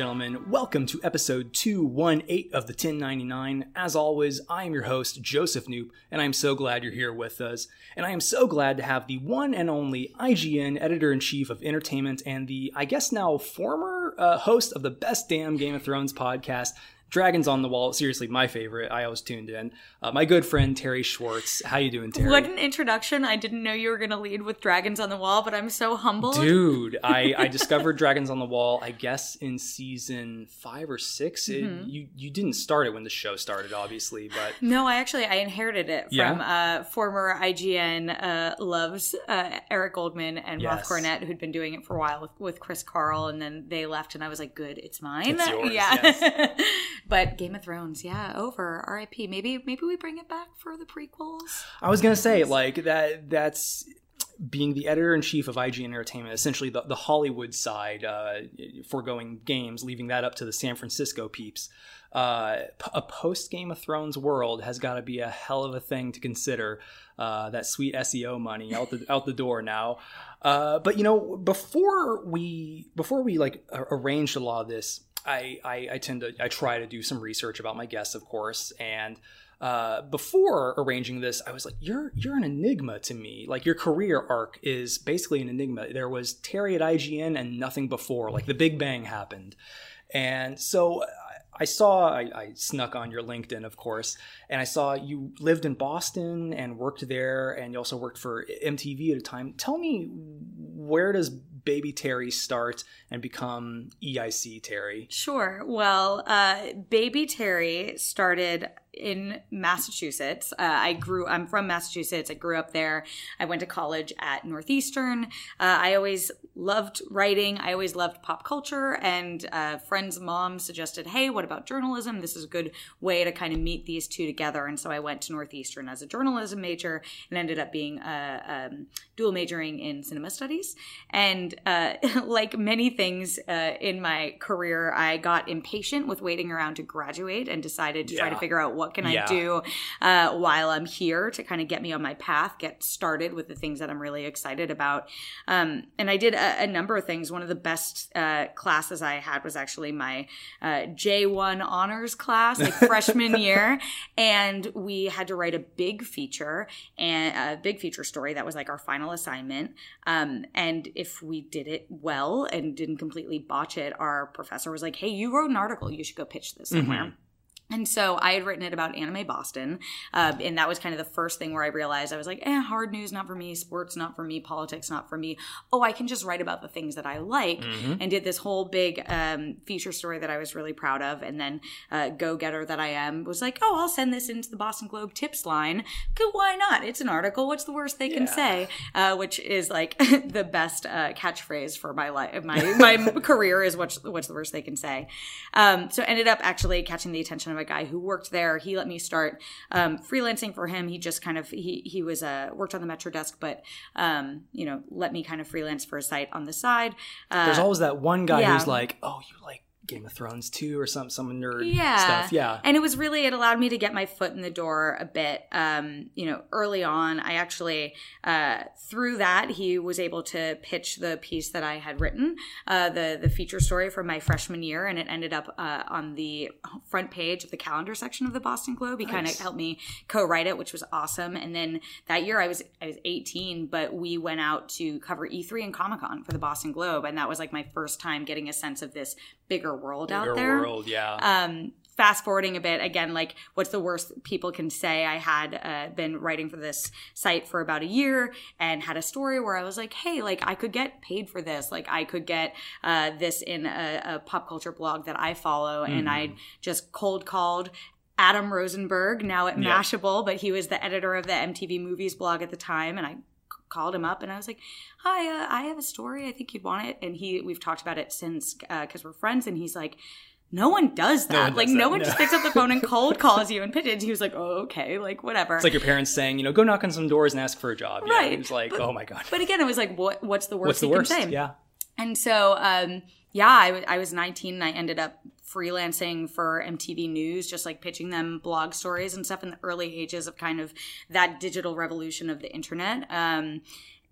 Gentlemen, welcome to episode 218 of the 1099. As always, I am your host, Joseph Knoop, and I am so glad you're here with us. And I am so glad to have the one and only IGN editor in chief of entertainment and the, I guess now, former uh, host of the best damn Game of Thrones podcast, Dragons on the Wall, seriously, my favorite. I always tuned in. Uh, my good friend Terri Schwartz. How you doing, Terri? What an introduction! I didn't know you were going to lead with Dragons on the Wall, but I'm so humbled. Dude, I, I discovered Dragons on the Wall. I guess in season five or 6 It- Mm-hmm. you you didn't start it when the show started, obviously, but No, I actually I inherited it from Yeah? uh, former IGN uh, loves uh, Eric Goldman and Yes. Cornett, who'd been doing it for a while with, with Chris Carle, and then they left, and I was like, "Good, it's mine." It's yours, yeah. but Game of Thrones, yeah, over. R.I.P. Maybe maybe we bring it back for the prequels. I was gonna say like that. That's being the editor in chief of IGN Entertainment, essentially the, the Hollywood side, uh, foregoing games, leaving that up to the San Francisco peeps. Uh, a post Game of Thrones world has got to be a hell of a thing to consider. Uh, that sweet SEO money out the out the door now. Uh, but you know, before we before we like arranged a lot of this, I, I I tend to I try to do some research about my guests, of course, and uh, before arranging this, I was like, "You're you're an enigma to me. Like your career arc is basically an enigma. There was Terri at IGN and nothing before. Like the Big Bang happened, and so." I- saw, I, I snuck on your LinkedIn, of course, and I saw you lived in Boston and worked there, and you also worked for MTV at a time. Tell me, where does Baby Terri start and become EIC Terri? Sure. Well, uh, Baby Terri started in Massachusetts. Uh, I grew. I'm from Massachusetts. I grew up there. I went to college at Northeastern. Uh, I always loved writing. I always loved pop culture. And uh, friends' mom suggested, "Hey, what about journalism? This is a good way to kind of meet these two together." And so I went to Northeastern as a journalism major and ended up being uh, um, dual majoring in cinema studies. And uh, like many things uh, in my career, I got impatient with waiting around to graduate and decided to try to figure out what can Yeah. I do uh, while I'm here to kind of get me on my path, get started with the things that I'm really excited about. Um, and I did a, a number of things. One of the best uh, classes I had was actually my uh, J1 honors class, like freshman year. And we had to write a big feature and a big feature story that was like our final assignment. Um, and if we did it well and didn't completely botch it, our professor was like, hey, you wrote an article. You should go pitch this somewhere. Mm-hmm. And so I had written it about Anime Boston. Uh, and that was kind of the first thing where I realized I was like, eh, hard news, not for me. Sports, not for me. Politics, not for me. Oh, I can just write about the things that I like. And did this whole big um, feature story that I was really proud of. And then uh, Go Getter that I am was like, oh, I'll send this into the Boston Globe tips line. Good, why not? It's an article. What's the worst they can say? Uh, which is like the best uh, catchphrase for my life. My, my career is what's, what's the worst they can say. Um, so ended up actually catching the attention of a guy who worked there. He let me start um, freelancing for him. He just kind of he he was uh, worked on the Metro desk, but um, you know let me kind of freelance for a site on the side. Uh, There's always that one guy yeah. who's like, "Oh, you like Game of Thrones too, or some some nerd yeah. stuff." Yeah, And it was really, it allowed me to get my foot in the door a bit. Um, you know, early on, I actually, uh, through that, he was able to pitch the piece that I had written, uh, the, the feature story from my freshman year. And it ended up, uh, on the front page of the calendar section of the Boston Globe. He kind of helped me co-write it, which was awesome. And then that year I was, I was 18, but we went out to cover E3 and Comic Con for the Boston Globe. And that was like my first time getting a sense of this bigger world out Bigger there. world. Yeah, um fast forwarding a bit again like what's the worst people can say? I had uh, been writing for this site for about a year and had a story where i was like hey like i could get paid for this. Like i could get uh, this in a, a pop culture blog that i follow. And i just cold called adam rosenberg now at Yeah. mashable but he was the editor of the mtv movies blog at the time. And i called him up and I was like, "Hi, uh, I have a story. I think you'd want it." And he, we've talked about it since because we're friends. And he's like, "No one does that. No one like, does no that, one no." just picks up the phone and cold calls you and pitches." He was like, "Oh, okay, like whatever." it's like your parents saying, you know, go knock on some doors and ask for a job. Yeah, Right. It's like, But- oh my god, but again, it was like, what? What's the worst what's the he worst? can say? Yeah, And so, um, yeah, I was 19 and I ended up freelancing for MTV News, just like pitching them blog stories and stuff in the early ages of kind of that digital revolution of the internet. Um,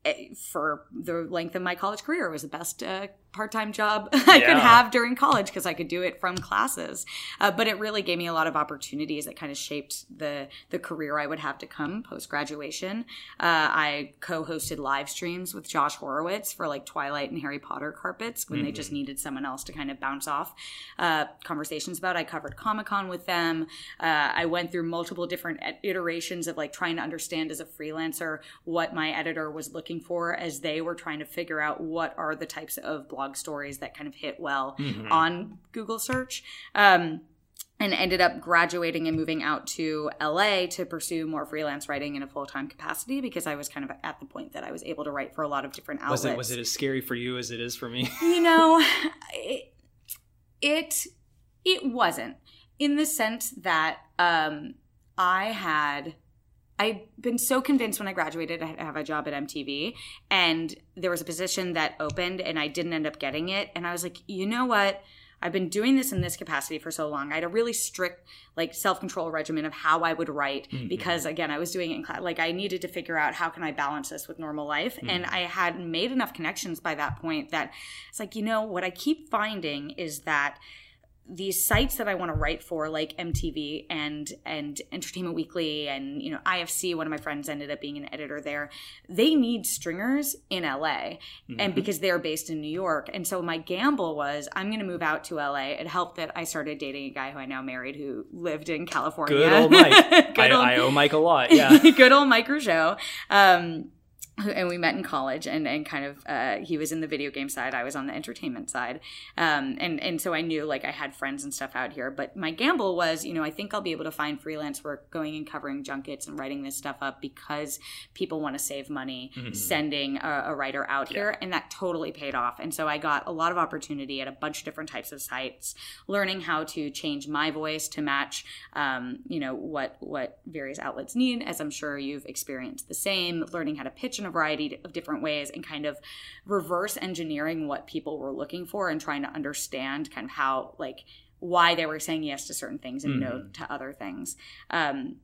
eh, for the length of my college career, it was the best uh, part-time job I could have during college because I could do it from classes. Uh, but it really gave me a lot of opportunities that kind of shaped the the career I would have to come post graduation. Uh, I co-hosted live streams with Josh Horowitz for like Twilight and Harry Potter carpets when mm-hmm. they just mm-hmm. needed someone else to kind of bounce off uh, conversations about. I covered Comic Con with them. Uh, I went through multiple different iterations of like trying to understand as a freelancer what my editor was looking for as they were trying to figure out what are the types of blog stories that kind of hit well mm-hmm. on Google search. Um, and ended up graduating and moving out to LA to pursue more freelance writing in a full time capacity because I was kind of at the point that I was able to write for a lot of different outlets. Was it was it as scary for you as it is for me? you know, it, it it wasn't in the sense that um, I had I'd been so convinced when I graduated I have a job at MTV and there was a position that opened and I didn't end up getting it and I was like, "You know what? I've been doing this in this capacity for so long. I had a really strict like self-control regimen of how I would write mm-hmm. because again, I was doing it in class. Like I needed to figure out how can I balance this with normal life mm-hmm. and I had made enough connections by that point that it's like, you know, what I keep finding is that these sites that I want to write for, like MTV and and Entertainment Weekly and you know IFC, one of my friends ended up being an editor there. They need stringers in LA, mm-hmm. and because they're based in New York, and so my gamble was I'm going to move out to LA. It helped that I started dating a guy who I now married who lived in California. Good old Mike. good I, old, I, owe Mike a lot. Yeah, good old Mike Rougeau. Um, and we met in college and, and kind of uh, he was in the video game side i was on the entertainment side um, and, and so i knew like i had friends and stuff out here but my gamble was you know i think i'll be able to find freelance work going and covering junkets and writing this stuff up because people want to save money mm-hmm. sending a, a, writer out yeah. here and that totally paid off and so i got a lot of opportunity at a bunch of different types of sites learning how to change my voice to match um, you know what what various outlets need as i'm sure you've experienced the same learning how to pitch an a variety of different ways and kind of reverse engineering what people were looking for and trying to understand kind of how like why they were saying yes to certain things and mm-hmm. no to other things. Um,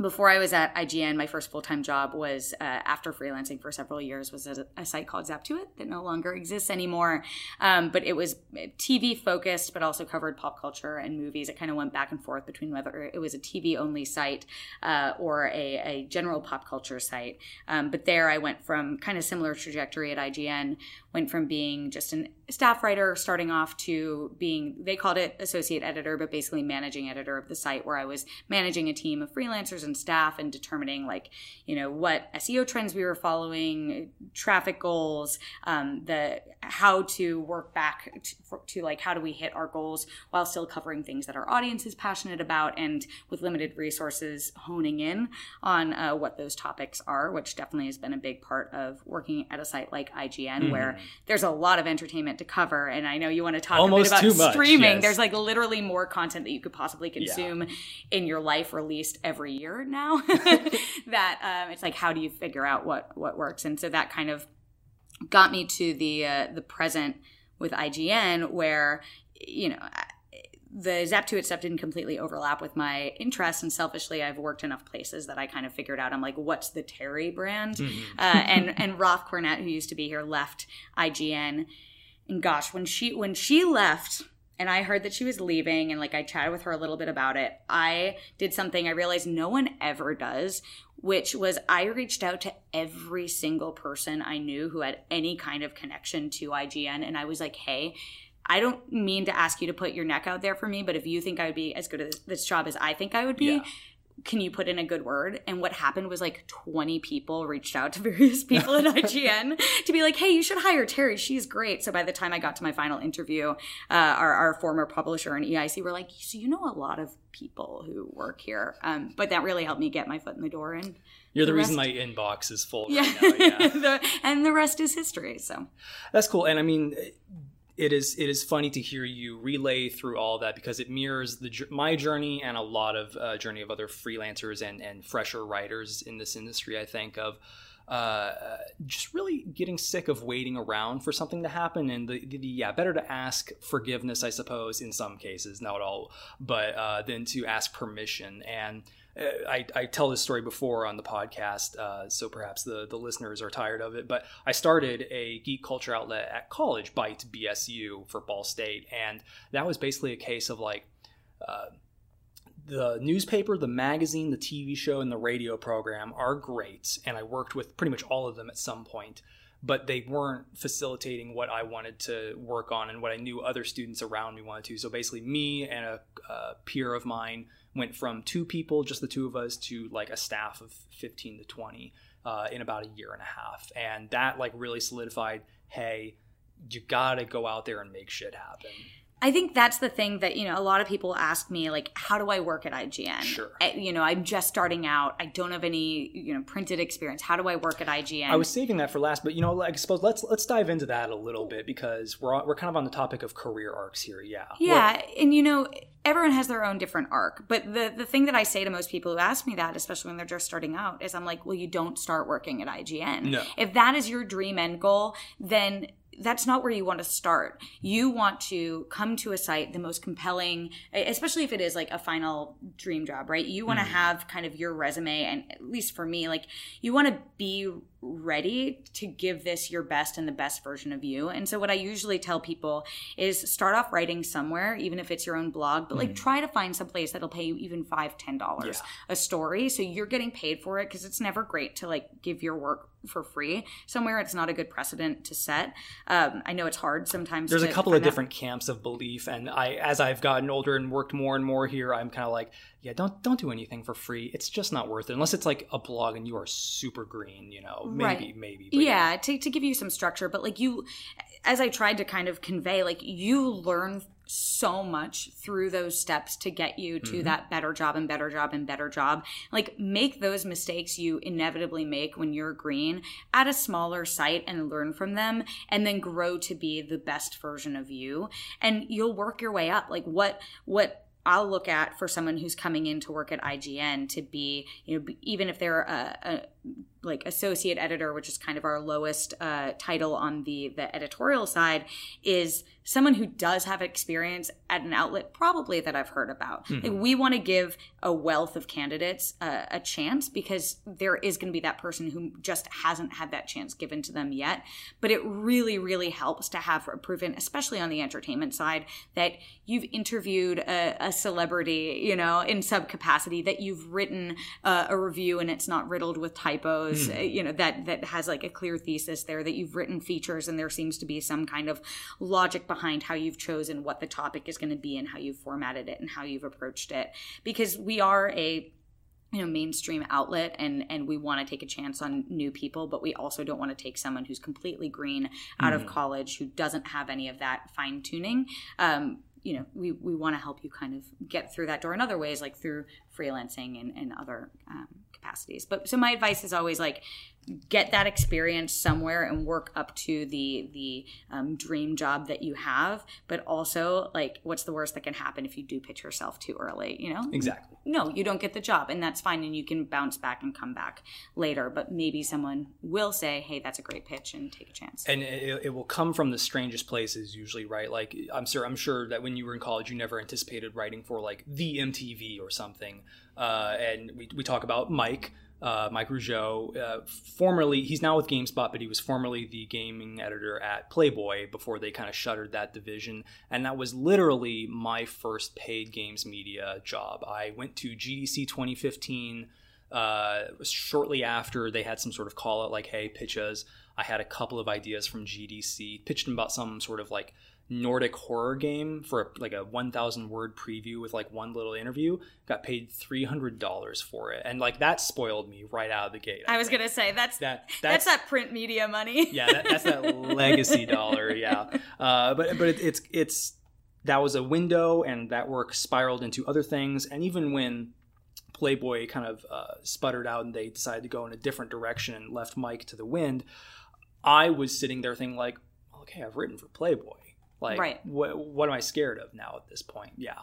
before I was at IGN, my first full time job was uh, after freelancing for several years was a, a, site called Zap2it that no longer exists anymore. Um, but it was TV focused, but also covered pop culture and movies. It kind of went back and forth between whether it was a TV only site uh, or a, a, general pop culture site. Um, but there, I went from kind of similar trajectory at IGN, went from being just an staff writer starting off to being they called it associate editor but basically managing editor of the site where i was managing a team of freelancers and staff and determining like you know what seo trends we were following traffic goals um, the how to work back to, for, to like how do we hit our goals while still covering things that our audience is passionate about and with limited resources honing in on uh, what those topics are which definitely has been a big part of working at a site like ign mm-hmm. where there's a lot of entertainment to cover. And I know you want to talk Almost a bit about streaming. Yes. There's like literally more content that you could possibly consume yeah. in your life released every year now. that um, it's like, how do you figure out what what works? And so that kind of got me to the uh, the present with IGN, where you know the Zap2it stuff didn't completely overlap with my interests, and selfishly, I've worked enough places that I kind of figured out. I'm like, what's the Terri brand? Mm-hmm. Uh, and and Roth Cornett, who used to be here, left IGN, and gosh, when she when she left, and I heard that she was leaving, and like I chatted with her a little bit about it. I did something I realized no one ever does, which was I reached out to every single person I knew who had any kind of connection to IGN, and I was like, hey I don't mean to ask you to put your neck out there for me, but if you think I would be as good at this, job as I think I would be, yeah. Can you put in a good word? And what happened was like 20 people reached out to various people at IGN to be like, hey, you should hire Terri. She's great. So by the time I got to my final interview, uh, our, our, former publisher and EIC were like, so you know a lot of people who work here. Um, but that really helped me get my foot in the door. And you're the, the reason my inbox is full yeah. right now. Yeah. the, and the rest is history. So that's cool. And I mean, it is it is funny to hear you relay through all that because it mirrors the my journey and a lot of uh, journey of other freelancers and and fresher writers in this industry. I think of uh, just really getting sick of waiting around for something to happen and the, the, the, yeah better to ask forgiveness i suppose in some cases not all but uh, than to ask permission and I, I tell this story before on the podcast, uh, so perhaps the, the listeners are tired of it. But I started a geek culture outlet at college, Byte BSU for Ball State, and that was basically a case of like. Uh, the newspaper, the magazine, the TV show, and the radio program are great, and I worked with pretty much all of them at some point but they weren't facilitating what I wanted to work on and what I knew other students around me wanted to. So basically, me and a, a, peer of mine went from two people, just the two of us, to like a staff of 15 to 20 uh, in about a year and a half. And that like really solidified hey, you gotta go out there and make shit happen. I think that's the thing that, you know, a lot of people ask me, like, how do I work at IGN? Sure. I, you know, I'm just starting out. I don't have any, you know, printed experience. How do I work at IGN? I was saving that for last, but, you know, like, I suppose let's let's dive into that a little bit because we're, we're kind of on the topic of career arcs here. Yeah. Yeah. What? and, you know, everyone has their own different arc. But the, the thing that I say to most people who ask me that, especially when they're just starting out, is I'm like, well, you don't start working at IGN. No. If that is your dream end goal, then that's not where you want to start. You want to come to a site the most compelling, especially if it is like a final dream job, right? You want to mm. have kind of your resume, and at least for me, like you want to be ready to give this your best and the best version of you. And so what I usually tell people is start off writing somewhere, even if it's your own blog, but like mm. try to find some place that'll pay you even five, ten dollars yeah. a story. So you're getting paid for it because it's never great to like give your work for free somewhere. It's not a good precedent to set. Um, I know it's hard sometimes. There's a couple of different camps of belief, and I, as I've gotten older and worked more and more here, I'm kind of like, yeah, don't don't do anything for free. It's just not worth it unless it's like a blog and you are super green, you know. Maybe, right. maybe. Yeah, yeah, to to give you some structure, but like you as I tried to kind of convey, like you learn so much through those steps to get you to mm-hmm. that better job and better job and better job. Like make those mistakes you inevitably make when you're green at a smaller site and learn from them and then grow to be the best version of you and you'll work your way up. Like what what I'll look at for someone who's coming in to work at IGN to be, you know, even if they're a, a like associate editor, which is kind of our lowest uh, title on the the editorial side, is someone who does have experience at an outlet probably that I've heard about. Mm-hmm. Like we want to give a wealth of candidates uh, a chance because there is going to be that person who just hasn't had that chance given to them yet. But it really, really helps to have a proven, especially on the entertainment side, that you've interviewed a, a celebrity, you know, in sub capacity, that you've written uh, a review and it's not riddled with typos, mm. you know, that that has like a clear thesis there, that you've written features and there seems to be some kind of logic behind how you've chosen what the topic is going to be and how you've formatted it and how you've approached it because we are a you know mainstream outlet and and we want to take a chance on new people but we also don't want to take someone who's completely green out mm. of college who doesn't have any of that fine tuning um, you know we, we want to help you kind of get through that door in other ways like through freelancing and, and other um, capacities. But so my advice is always like get that experience somewhere and work up to the the um, dream job that you have. But also like what's the worst that can happen if you do pitch yourself too early you know? Exactly. No you don't get the job and that's fine and you can bounce back and come back later. But maybe someone will say hey that's a great pitch and take a chance. And it, it will come from the strangest places usually right? Like i'm sure i'm sure that when you were in college you never anticipated writing for like the mtv or something uh, and we, we talk about mike uh, Mike Rougeau, uh, formerly, he's now with GameSpot, but he was formerly the gaming editor at Playboy before they kind of shuttered that division. And that was literally my first paid games media job. I went to GDC 2015 uh, shortly after they had some sort of call out like, hey, pitch us. I had a couple of ideas from GDC, pitched them about some sort of like Nordic horror game for like a 1,000 word preview with like one little interview. Got paid $300 for it, and like that spoiled me right out of the gate. I, I was gonna say that's that that's, that's, that print media money. yeah, that, that's that legacy dollar. Yeah, uh, but but it, it's it's that was a window, and that work spiraled into other things, and even when Playboy kind of uh, sputtered out and they decided to go in a different direction and left Mike to the wind, I was sitting there thinking like, okay, I've written for Playboy like, right. what what am I scared of now at this point? Yeah.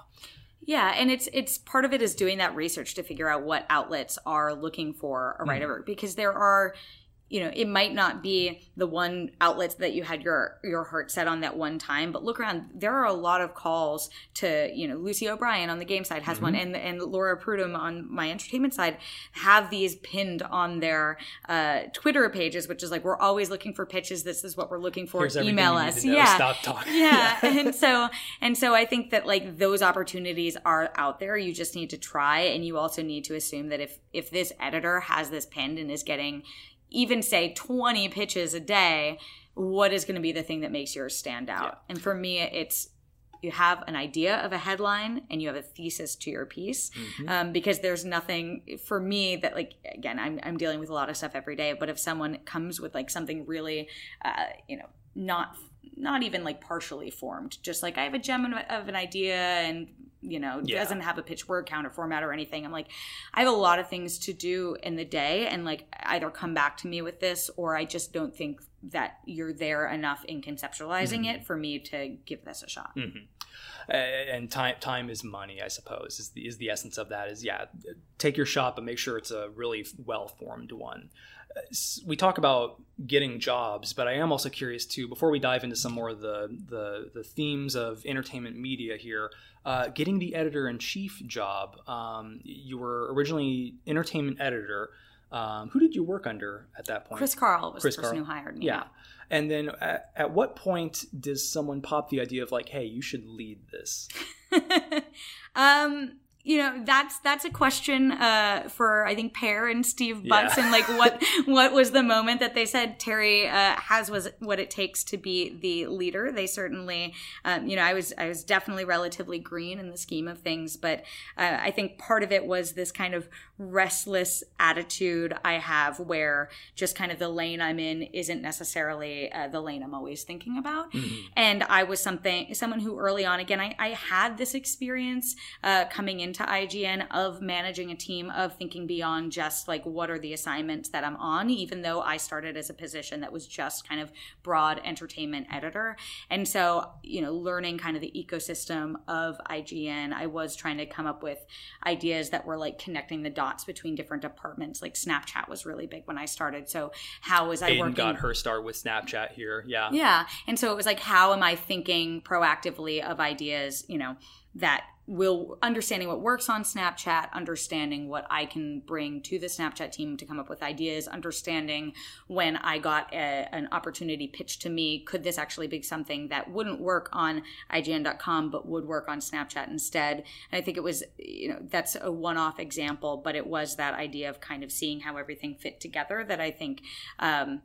Yeah, and it's it's part of it is doing that research to figure out what outlets are looking for a writer mm. because there are you know it might not be the one outlet that you had your your heart set on that one time but look around. There are a lot of calls to you know lucy o'brien on the game side has mm-hmm. one and and Laura Prudom on my entertainment side have these pinned on their uh, twitter pages which is like we're always looking for pitches. This is what we're looking for. Here's email us. yeah. stop talking. Yeah. yeah. and so and so i think that like those opportunities are out there. You just need to try and you also need to assume that if if this editor has this pinned and is getting even say 20 pitches a day, what is going to be the thing that makes yours stand out? Yeah. And for me, it's you have an idea of a headline and you have a thesis to your piece mm-hmm. um, because there's nothing for me that like again I'm, I'm dealing with a lot of stuff every day but if someone comes with like something really uh, you know not not even like partially formed just like i have a gem of an idea and you know yeah. doesn't have a pitch word count or format or anything i'm like i have a lot of things to do in the day and like either come back to me with this or i just don't think that you're there enough in conceptualizing mm-hmm. it for me to give this a shot mm-hmm. uh, and time time is money i suppose is the, is the essence of that is yeah take your shot but make sure it's a really well formed one we talk about getting jobs, but I am also curious too. Before we dive into some more of the the, the themes of entertainment media here, uh, getting the editor in chief job. Um, you were originally entertainment editor. Um, who did you work under at that point? Chris Carle was Chris the person Carle. who hired me. Yeah. And then at, at, what point does someone pop the idea of like, hey, you should lead this? um, you know that's that's a question uh, for I think Peer and Steve Butts yeah. and like what what was the moment that they said Terri uh, has was what it takes to be the leader. They certainly, um, you know, I was I was definitely relatively green in the scheme of things, but uh, I think part of it was this kind of restless attitude I have, where just kind of the lane I'm in isn't necessarily uh, the lane I'm always thinking about. Mm-hmm. And I was something someone who early on again I, I had this experience uh, coming in into IGN of managing a team of thinking beyond just like what are the assignments that I'm on, even though I started as a position that was just kind of broad entertainment editor. And so, you know, learning kind of the ecosystem of IGN, I was trying to come up with ideas that were like connecting the dots between different departments. Like Snapchat was really big when I started. So how was I Aiden working? got her start with Snapchat here. Yeah. Yeah. And so it was like, how am I thinking proactively of ideas, you know, that will understanding what works on Snapchat, understanding what I can bring to the Snapchat team to come up with ideas, understanding when I got a, an opportunity pitched to me, could this actually be something that wouldn't work on IGN.com but would work on Snapchat instead? And I think it was, you know, that's a one off example, but it was that idea of kind of seeing how everything fit together that I think. Um,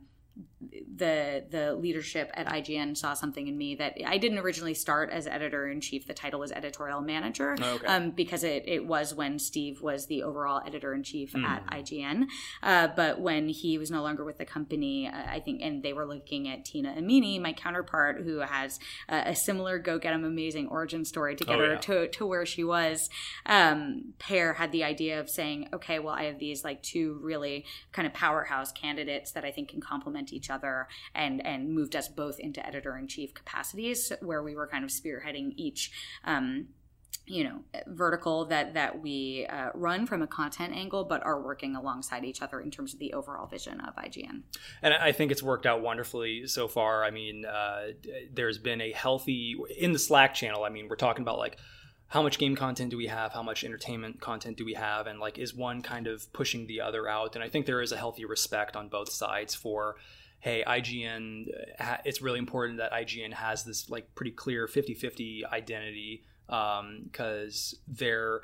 the the leadership at IGN saw something in me that I didn't originally start as editor in chief. The title was editorial manager oh, okay. um, because it, it was when Steve was the overall editor in chief mm. at IGN. Uh, but when he was no longer with the company, uh, I think, and they were looking at Tina Amini, my counterpart, who has uh, a similar go get 'em amazing origin story to get oh, her yeah. to, to where she was. Um, Peer had the idea of saying, okay, well, I have these like two really kind of powerhouse candidates that I think can complement each other and and moved us both into editor in chief capacities where we were kind of spearheading each um, you know vertical that that we uh, run from a content angle but are working alongside each other in terms of the overall vision of ign and i think it's worked out wonderfully so far. I mean uh, there's been a healthy in the slack channel i mean we're talking about like how much game content do we have? How much entertainment content do we have? And like is one kind of pushing the other out? And i think there is a healthy respect on both sides for hey, IGN, uh, it's really important that IGN has this like pretty clear 50-50 identity because um, they're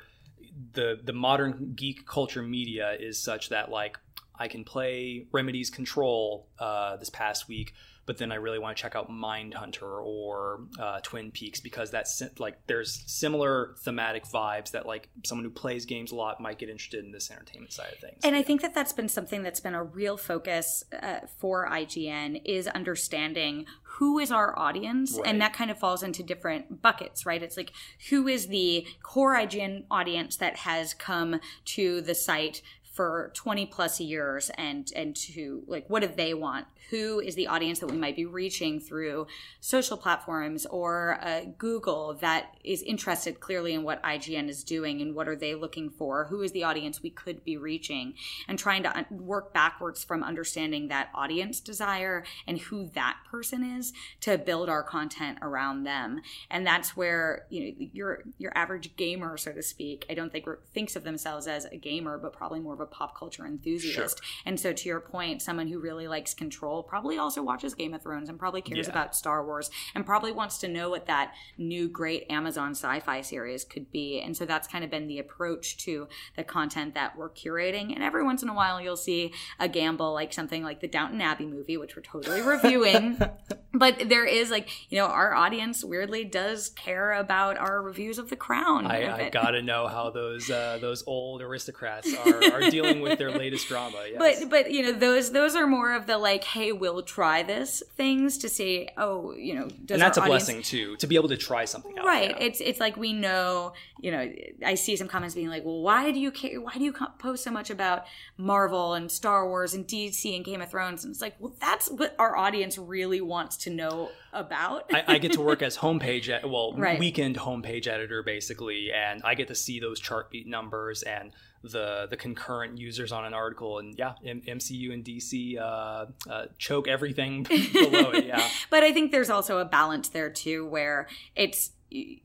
the the modern geek culture media is such that like I can play Remedy's Control uh, this past week but then I really want to check out Mindhunter or uh, Twin Peaks because that's like there's similar thematic vibes that like someone who plays games a lot might get interested in this entertainment side of things. And I think that that's been something that's been a real focus uh, for IGN is understanding who is our audience right. and that kind of falls into different buckets right it's like who is the core ign audience that has come to the site for 20 plus years and and to like what do they want who is the audience that we might be reaching through social platforms or uh, google that is interested clearly in what ign is doing and what are they looking for who is the audience we could be reaching and trying to work backwards from understanding that audience desire and who that person is to build our content around them and that's where you know your your average gamer so to speak i don't think thinks of themselves as a gamer but probably more of a pop culture enthusiast. Sure. And so, to your point, someone who really likes control probably also watches Game of Thrones and probably cares yeah. about Star Wars and probably wants to know what that new great Amazon sci fi series could be. And so, that's kind of been the approach to the content that we're curating. And every once in a while, you'll see a gamble like something like the Downton Abbey movie, which we're totally reviewing. but there is like, you know, our audience weirdly does care about our reviews of The Crown. I, I gotta know how those uh, those old aristocrats are, are dealing with their latest drama. Yes. But but you know those those are more of the like, hey, we'll try this things to say, oh, you know, and that's a audience... blessing too to be able to try something out. Right. Yeah. It's it's like we know, you know, I see some comments being like, well, why do you care? Why do you post so much about Marvel and Star Wars and DC and Game of Thrones? And it's like, well, that's what our audience really wants to know about. I, I, get to work as homepage, well, right. weekend homepage editor basically, and I get to see those Chartbeat numbers and the the concurrent users on an article and yeah M- mcu and dc uh, uh, choke everything below it yeah. But i think there's also a balance there too where it's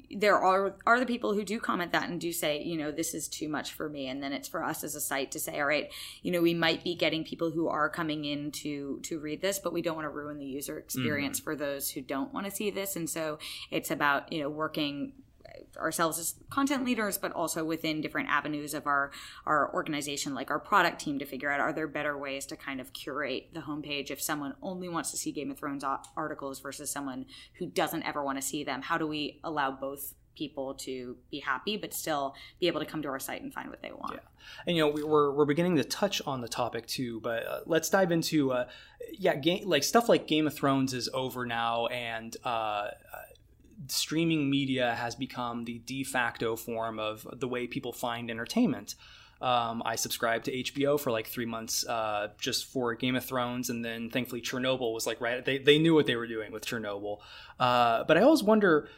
there are are the people who do comment that and do say you know this is too much for me. And then it's for us as a site to say all right you know we might be getting people who are coming in to to read this but we don't want to ruin the user experience mm. for those who don't want to see this. And so it's about you know working ourselves as content leaders, but also within different avenues of our our organization, like our product team, to figure out are there better ways to kind of curate the homepage if someone only wants to see Game of Thrones articles versus someone who doesn't ever want to see them. How do we allow both people to be happy, but still be able to come to our site and find what they want. Yeah, and you know we, are we're beginning to touch on the topic too, but uh, let's dive into uh, yeah, game, like stuff like Game of Thrones is over now, and uh, streaming media has become the de facto form of the way people find entertainment. Um, I subscribed to HBO for like three months uh, just for Game of Thrones, and then thankfully Chernobyl was like right. They they knew what they were doing with Chernobyl, uh, but I always wonder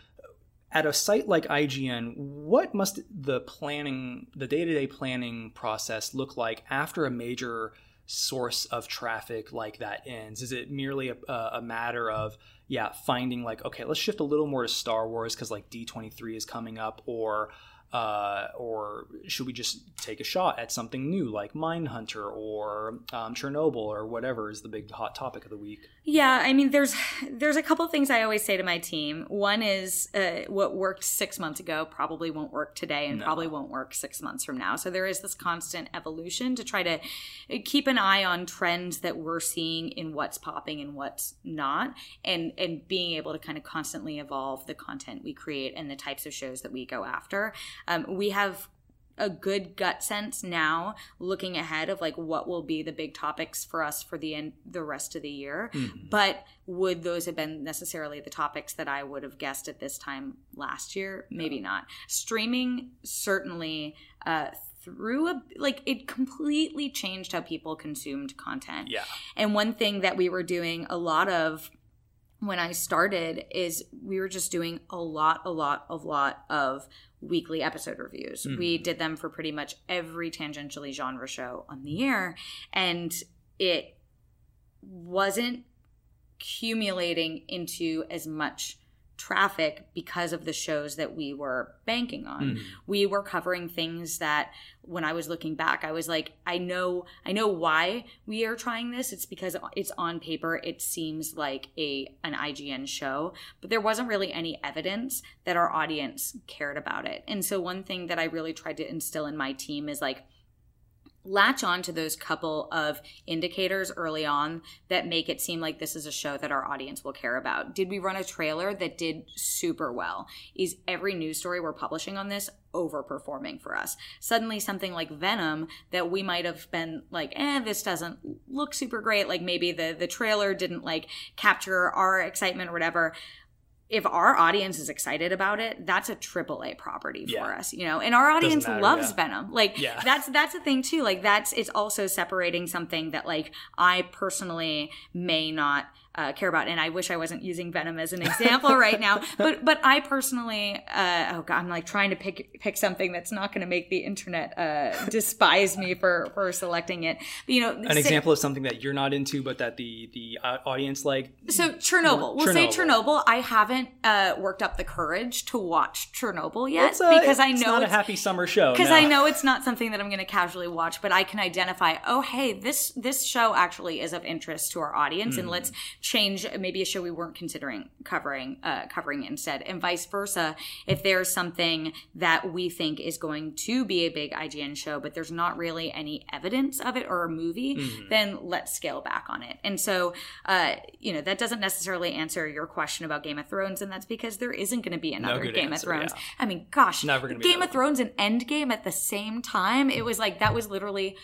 at a site like IGN, what must the planning, the day to day planning process look like after a major source of traffic like that ends? Is it merely a, a matter of yeah, finding like, okay, let's shift a little more to Star Wars because like D23 is coming up, or uh, or should we just take a shot at something new like Mindhunter or um, Chernobyl or whatever is the big hot topic of the week? Yeah, I mean, there's there's a couple things I always say to my team. One is uh, what worked six months ago probably won't work today, and no. probably won't work six months from now. So there is this constant evolution to try to uh, keep an eye on trends that we're seeing in what's popping and what's not, and and being able to kind of constantly evolve the content we create and the types of shows that we go after. Um, we have a good gut sense now looking ahead of like what will be the big topics for us for the end the rest of the year. Mm-hmm. but would those have been necessarily the topics that i would have guessed at this time last year? Maybe no. not. Streaming certainly uh through a like it completely changed how people consumed content. Yeah. And one thing that we were doing a lot of when I started is we were just doing a lot, a lot, a lot of weekly episode reviews. Mm-hmm. We did them for pretty much every tangentially genre show on the air, and it wasn't accumulating into as much traffic because of the shows that we were banking on. Mm. We were covering things that when I was looking back, I was like, I know, I know why we are trying this. It's because it's on paper. It seems like a an IGN show, but there wasn't really any evidence that our audience cared about it. And so one thing that I really tried to instill in my team is like latch on to those couple of indicators early on that make it seem like this is a show that our audience will care about. Did we run a trailer that did super well? Is every news story we're publishing on this overperforming for us? Suddenly something like Venom that we might have been like, eh, this doesn't look super great. Like maybe the, the trailer didn't like capture our excitement or whatever if our audience is excited about it, that's a triple A property for Yeah. us, you know. And our audience matter, loves yeah. Venom. Like Yeah. that's that's the thing too. Like that's it's also separating something that like I personally may not uh, care about. And I wish I wasn't using Venom as an example right now. But but I personally, uh, oh god, I'm like trying to pick pick something that's not going to make the internet uh, despise me for for selecting it. But, you know, An example of something that you're not into, but that the the uh, audience like. So Chernobyl. We'll say Chernobyl. Chernobyl. I haven't uh, worked up the courage to watch Chernobyl yet a- because I know it's not a happy summer show. because no. I know it's not something that I'm going to casually watch, but I can identify, oh, hey, this this show actually is of interest to our audience, and Mm-hmm. let's change maybe a show we weren't considering covering uh, covering instead, and vice versa. If there's something that we think is going to be a big IGN show, but there's not really any evidence of it or a movie, Mm-hmm. then let's scale back on it. And so, uh, you know, that doesn't necessarily answer your question about Game of Thrones, and that's because there isn't going to be another good Game answer, of Thrones. yeah. I mean, gosh, Never gonna be Game of Thrones and Endgame at the same time. It was like that was literally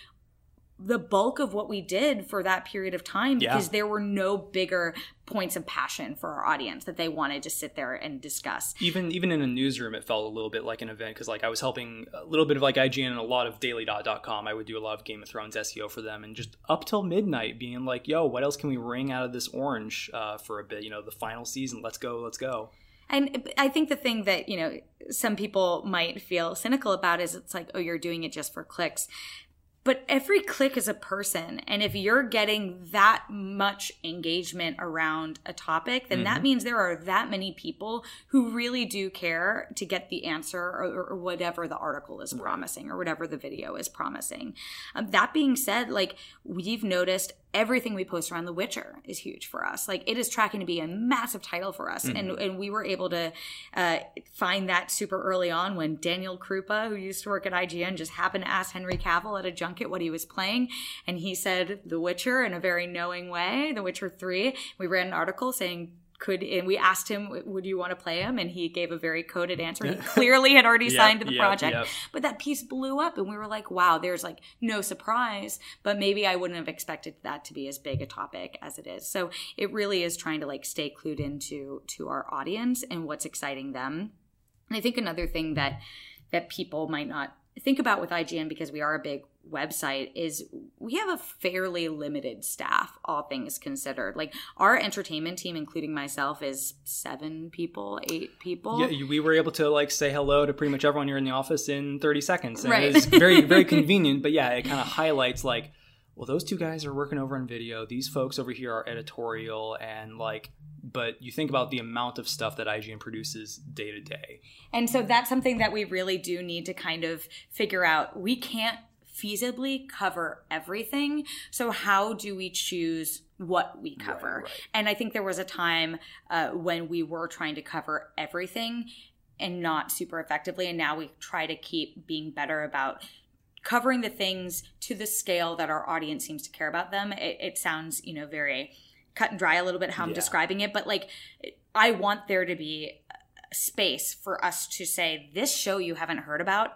the bulk of what we did for that period of time Yeah. because there were no bigger points of passion for our audience that they wanted to sit there and discuss. even even in a newsroom it felt a little bit like an event because like i was helping a little bit of like ign and a lot of daily.com i would do a lot of game of thrones seo for them and just up till midnight being like yo what else can we wring out of this orange uh, for a bit you know the final season let's go let's go And I think the thing that, you know, some people might feel cynical about is it's like, oh, you're doing it just for clicks. But every click is a person. And if you're getting that much engagement around a topic, then that means there are that many people who really do care to get the answer or, or whatever the article is promising or whatever the video is promising. Um, that being said, like we've noticed everything we post around The Witcher is huge for us. Like it is tracking to be a massive title for us, and and we were able to uh, find that super early on when Daniel Krupa, who used to work at IGN, just happened to ask Henry Cavill at a junket what he was playing, and he said The Witcher in a very knowing way, The Witcher Three. We ran an article saying. Could and we asked him, would you want to play him? And he gave a very coded answer. He clearly had already signed to the project. But that piece blew up, and we were like, wow, there's like no surprise. But maybe I wouldn't have expected that to be as big a topic as it is. So it really is trying to like stay clued into to our audience and what's exciting them. And I think another thing that that people might not think about with IGN because we are a big website is we have a fairly limited staff all things considered like our entertainment team including myself is seven people eight people yeah we were able to like say hello to pretty much everyone here in the office in 30 seconds and Right. it was very very convenient but yeah it kind of highlights like well those two guys are working over on video these folks over here are editorial and like but you think about the amount of stuff that IGN produces day to day. And so that's something that we really do need to kind of figure out. We can't feasibly cover everything. So how do we choose what we cover? right. And I think there was a time uh, when we were trying to cover everything and not super effectively. And now we try to keep being better about covering the things to the scale that our audience seems to care about them. It, it sounds, you know, very cut and dry a little bit how I'm Yeah. describing it, but like I want there to be space for us to say this show you haven't heard about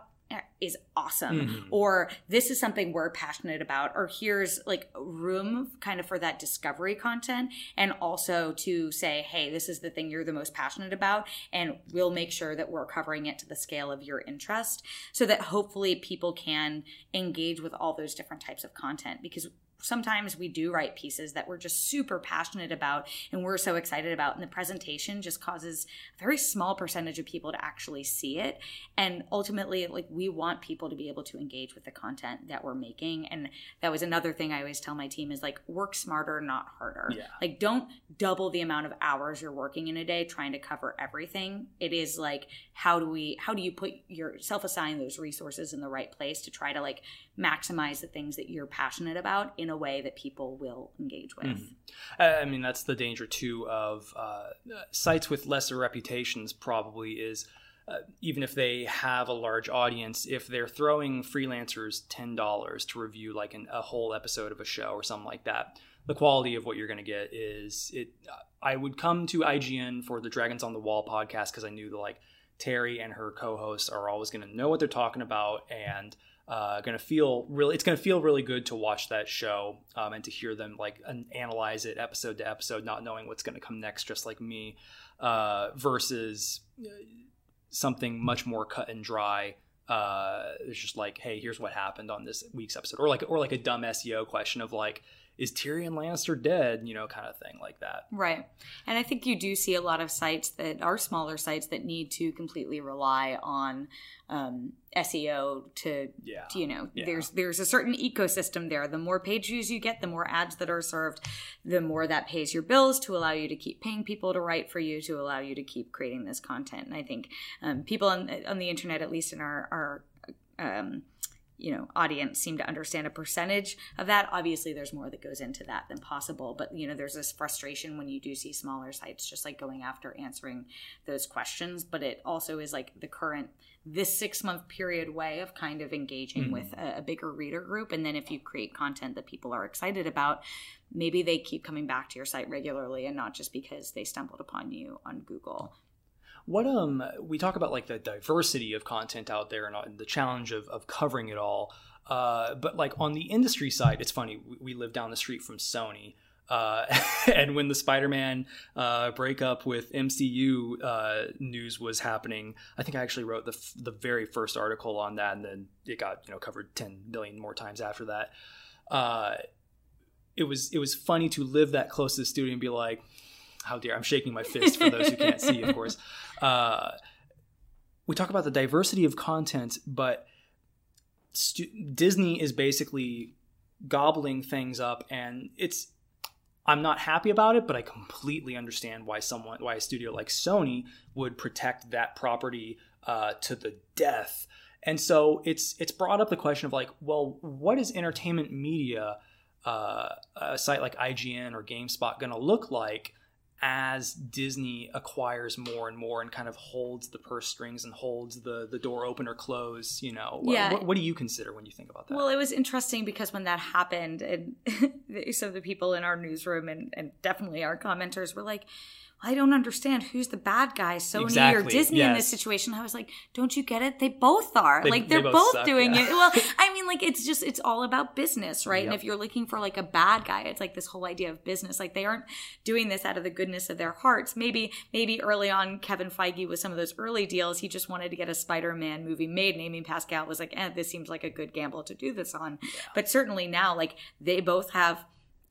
is awesome. Mhm. or this is something we're passionate about. Or here's like room kind of for that discovery content. And also to say hey this is the thing you're the most passionate about. And we'll make sure that we're covering it to the scale of your interest so that hopefully people can engage with all those different types of content. Because sometimes we do write pieces that we're just super passionate about and we're so excited about and the presentation just causes a very small percentage of people to actually see it. And ultimately like we want people to be able to engage with the content that we're making. And that was another thing i always tell my team is like work smarter not harder. Yeah. like don't double the amount of hours you're working in a day trying to cover everything. It is like how do we how do you put yourself assign those resources in the right place to try to like maximize the things that you're passionate about in a way that people will engage with Mhm. I mean, that's the danger too of uh, sites with lesser reputations. Probably is uh, even if they have a large audience, if they're throwing freelancers ten dollars to review like an, a whole episode of a show or something like that, the quality of what you're going to get is it. I would come to IGN for the Dragons on the Wall podcast because I knew that like Terri and her co-hosts are always going to know what they're talking about and uh, going to feel really it's going to feel really good to watch that show um, and to hear them like an, analyze it episode to episode not knowing what's going to come next just like me uh, versus uh, something much more cut and dry uh, it's just like hey here's what happened on this week's episode or like or like a dumb seo question of like is Tyrion Lannister dead? You know, kind of thing like that. Right. And I think you do see a lot of sites that are smaller sites that need to completely rely on um, SEO to, yeah. To, you know, yeah. there's there's a certain ecosystem there. The more page views you get, the more ads that are served, the more that pays your bills to allow you to keep paying people to write for you, to allow you to keep creating this content. And I think um, people on on the internet, at least in our our um, you know audience seem to understand a percentage of that obviously there's more that goes into that than possible but you know there's this frustration when you do see smaller sites just like going after answering those questions but it also is like the current this six month period way of kind of engaging mm-hmm. with a, a bigger reader group and then if you create content that people are excited about maybe they keep coming back to your site regularly and not just because they stumbled upon you on google what um we talk about like the diversity of content out there and the challenge of, of covering it all. Uh, but like on the industry side, it's funny. We, we live down the street from Sony. Uh, and when the Spider-Man uh, breakup with MCU uh, news was happening, I think I actually wrote the f- the very first article on that, and then it got you know covered ten million more times after that. Uh, it was it was funny to live that close to the studio and be like, how dare I'm shaking my fist for those who can't see, of course. Uh, we talk about the diversity of content, but stu- Disney is basically gobbling things up, and it's. I'm not happy about it, but I completely understand why someone, why a studio like Sony would protect that property uh, to the death. And so it's it's brought up the question of like, well, what is entertainment media, uh, a site like IGN or GameSpot, going to look like as Disney acquires more and more and kind of holds the purse strings and holds the the door open or close, you know, yeah. what, what do you consider when you think about that? Well, it was interesting because when that happened, and some of the people in our newsroom and, and definitely our commenters were like, I don't understand who's the bad guy, Sony exactly. or Disney yes. in this situation. I was like, don't you get it? They both are. They, like they're they both, both doing yeah. it. Well, I mean, like it's just it's all about business, right? Yep. And if you're looking for like a bad guy, it's like this whole idea of business. Like they aren't doing this out of the goodness of their hearts. Maybe maybe early on, Kevin Feige with some of those early deals, he just wanted to get a Spider-Man movie made. And Amy Pascal was like, eh, this seems like a good gamble to do this on. Yeah. But certainly now, like they both have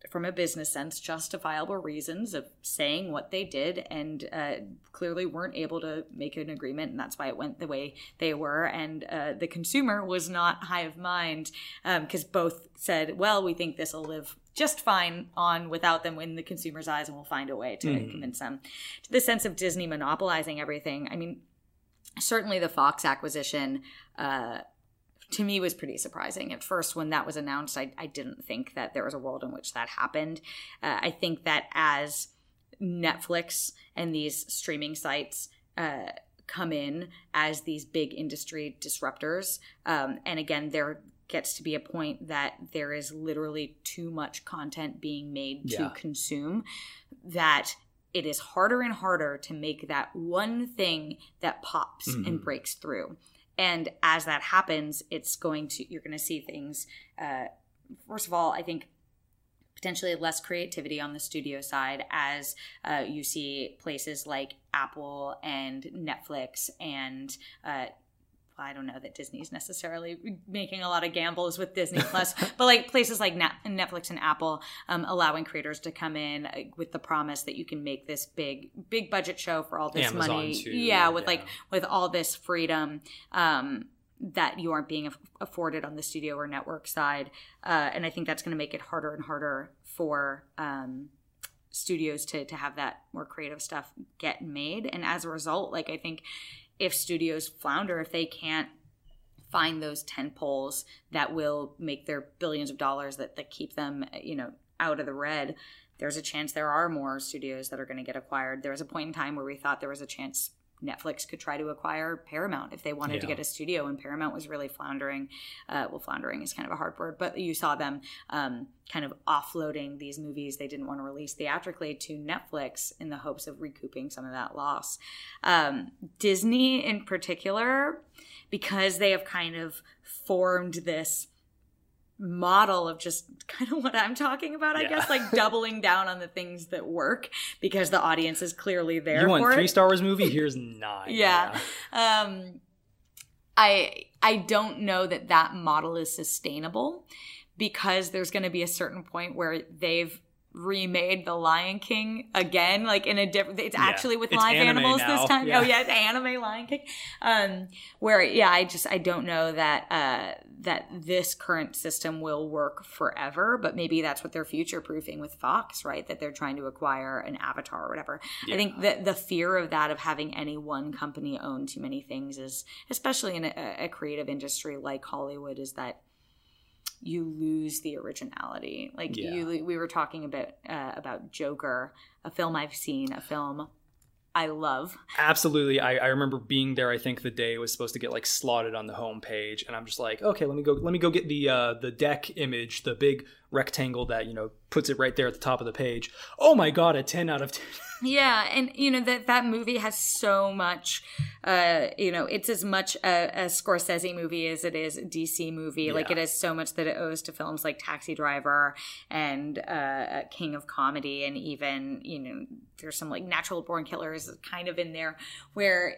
from a business sense, justifiable reasons of saying what they did and uh, clearly weren't able to make an agreement. And that's why it went the way they were. And uh, the consumer was not high of mind because um, both said, well, we think this will live just fine on without them in the consumer's eyes and we'll find a way to mm. convince them. To the sense of Disney monopolizing everything, I mean, certainly the Fox acquisition. Uh, to me was pretty surprising. At first, when that was announced, I, I didn't think that there was a world in which that happened. Uh, I think that as Netflix and these streaming sites uh, come in as these big industry disruptors, um, and again, there gets to be a point that there is literally too much content being made yeah. to consume that it is harder and harder to make that one thing that pops mm-hmm. and breaks through and as that happens it's going to you're going to see things uh, first of all i think potentially less creativity on the studio side as uh, you see places like apple and netflix and uh, I don't know that Disney's necessarily making a lot of gambles with Disney Plus, but like places like Netflix and Apple um, allowing creators to come in uh, with the promise that you can make this big, big budget show for all this Amazon money. Too, yeah, with yeah. like with all this freedom. Um, that you aren't being afforded on the studio or network side, uh, and I think that's going to make it harder and harder for um, studios to to have that more creative stuff get made. And as a result, like I think if studios flounder, if they can't find those tent poles that will make their billions of dollars that, that keep them, you know, out of the red, there's a chance there are more studios that are going to get acquired. There was a point in time where we thought there was a chance Netflix could try to acquire Paramount if they wanted yeah. to get a studio, and Paramount was really floundering. Uh, well, floundering is kind of a hard word, but you saw them um, kind of offloading these movies they didn't want to release theatrically to Netflix in the hopes of recouping some of that loss. Um, Disney, in particular, because they have kind of formed this model of just kind of what I'm talking about, I Yeah. guess, like doubling down on the things that work because the audience is clearly there you want three it. Star Wars movie? Here's nine. Yeah. Um, I I don't know that that model is sustainable because there's going to be a certain point where they've remade the Lion King again, like in a different. It's Yeah. actually with It's live animals now. this time. Yeah. Oh yeah, it's anime Lion King. Um, where yeah, I just I don't know that uh that this current system will work forever, but maybe that's what they're future proofing with Fox, right? That they're trying to acquire an avatar or whatever. I think that the fear of that of having any one company own too many things is, especially in a, a creative industry like Hollywood, is that you lose the originality. Like Yeah. you, we were talking about uh, about Joker, a film I've seen, a film I love. Absolutely. I, I remember being there. I think the day it was supposed to get like slotted on the homepage, and I'm just like, okay, let me go. Let me go get the uh, the deck image, the big rectangle that you know puts it right there at the top of the page. Oh my god, a ten out of ten. Yeah, and you know that that movie has so much. Uh, you know, it's as much a, a Scorsese movie as it is a DC movie. Like Yeah. it has so much that it owes to films like Taxi Driver and uh, King of Comedy, and even you know there's some like Natural Born Killers kind of in there where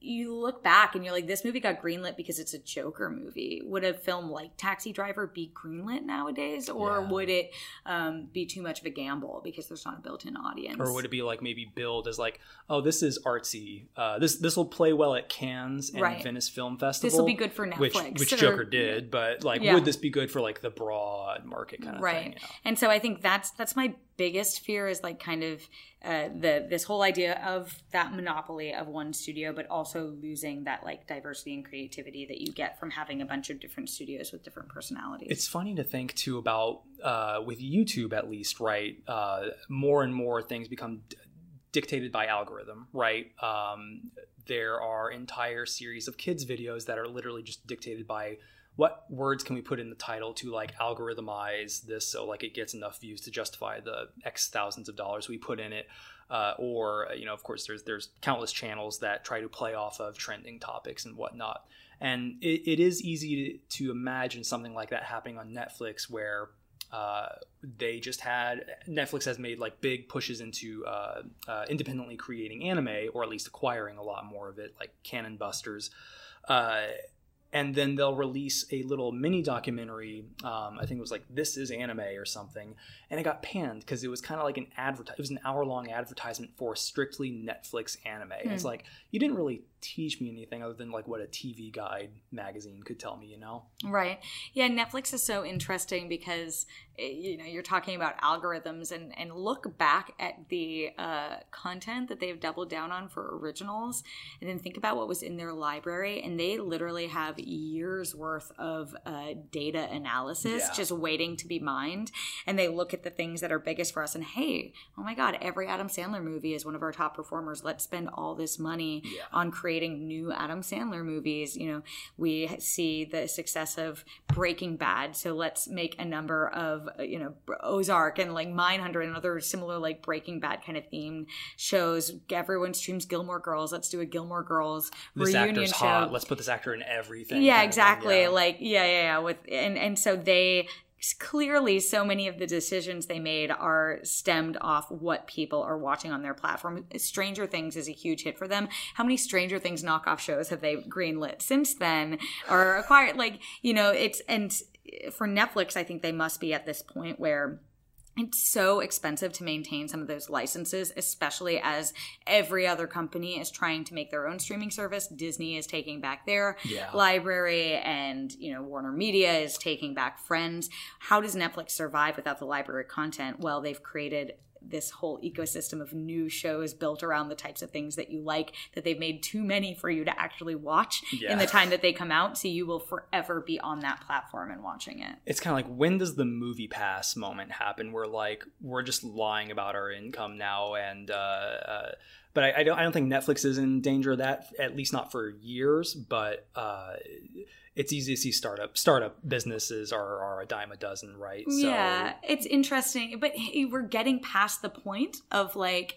you look back and you're like, this movie got greenlit because it's a Joker movie. Would a film like Taxi Driver be greenlit nowadays, or Yeah. would it um, be too much of a gamble because there's not a built-in audience? or would it be like maybe billed as like, oh, this is artsy. Uh, this this will play well at Cannes and Right. Venice Film Festival. This will be good for Which Netflix, which or- Joker did, but like, Yeah. would this be good for like the broad market kind of right thing? Yeah. and so i think that's that's my biggest fear is like kind of uh, the this whole idea of that monopoly of one studio but also losing that like diversity and creativity that you get from having a bunch of different studios with different personalities It's funny to think too about uh, with YouTube at least, right? Uh, more and more things become d- dictated by algorithm, right? Um, there are entire series of kids videos that are literally just dictated by what words can we put in the title to like algorithmize this so like it gets enough views to justify the x thousands of dollars we put in it? Uh, or you know of course there's there's countless channels that try to play off of trending topics and whatnot. And it, it is easy to, to imagine something like that happening on netflix where uh, they just had netflix has made like big pushes into uh, uh, independently creating anime or at least acquiring a lot more of it like cannon busters. Uh, and then they'll release a little mini documentary. Um, I think it was like "This is Anime" or something, and it got panned because it was kind of like an advert. It was an hour long advertisement for strictly Netflix anime. It's like you didn't really teach me anything other than like what a TV Guide magazine could tell me. You know? Right. Yeah, Netflix is so interesting because eh, you know you're talking about algorithms and and look back at the uh, content that they've doubled down on for originals, and then think about what was in their library, and they literally have years worth of uh, data analysis Yeah. just waiting to be mined, and they look at the things that are biggest for us, and hey, oh my God, every Adam Sandler movie is one of our top performers. Let's spend all this money Yeah. on creating new Adam Sandler movies. You know, we see the success of Breaking Bad, so let's make a number of uh, you know Ozark and like Mindhunter and other similar like Breaking Bad kind of themed shows. Everyone streams Gilmore Girls. Let's do a Gilmore Girls This reunion show. hot. Let's put this actor in everything. Yeah, thing, exactly. yeah. Like yeah, yeah, yeah. With and and so they clearly so many of the decisions they made are stemmed off what people are watching on their platform. Stranger Things is a huge hit for them. How many Stranger Things knockoff shows have they greenlit since then or acquired? Like you know, it's and for Netflix, I think they must be at this point where it's so expensive to maintain some of those licenses, especially as every other company is trying to make their own streaming service. Disney is taking back their Yeah. library, and you know Warner Media is taking back Friends. How does Netflix survive without the library content? Well, they've created this whole ecosystem of new shows built around the types of things that you like that they've made too many for you to actually watch Yeah. in the time that they come out so you will forever be on that platform and watching it it's kind of like when does the MoviePass moment happen where like we're just lying about our income now and uh, uh but I, I don't i don't think netflix is in danger of that at least not for years but uh it's easy to see startup startup businesses are, are a dime a dozen right? So yeah, it's interesting, but hey, we're getting past the point of like